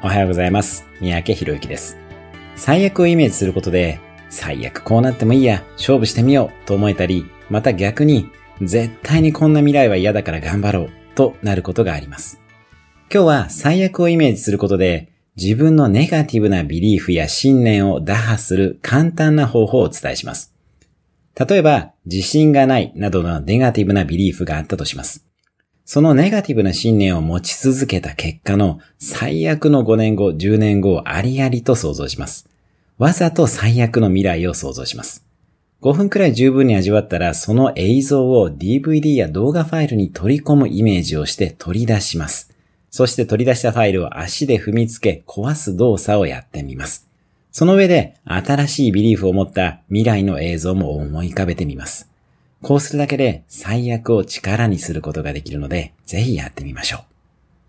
おはようございます。三宅博之です。最悪をイメージすることで、最悪こうなってもいいや、勝負してみようと思えたり、また逆に、絶対にこんな未来は嫌だから頑張ろうとなることがあります。今日は最悪をイメージすることで、自分のネガティブなビリーフや信念を打破する簡単な方法をお伝えします。例えば、自信がないなどのネガティブなビリーフがあったとします。そのネガティブな信念を持ち続けた結果の最悪の5年後、10年後をありありと想像します。わざと最悪の未来を想像します。5分くらい十分に味わったら、その映像を DVD や動画ファイルに取り込むイメージをして取り出します。そして取り出したファイルを足で踏みつけ壊す動作をやってみます。その上で新しいビリーフを持った未来の映像も思い浮かべてみます。こうするだけで最悪を力にすることができるので、ぜひやってみましょう。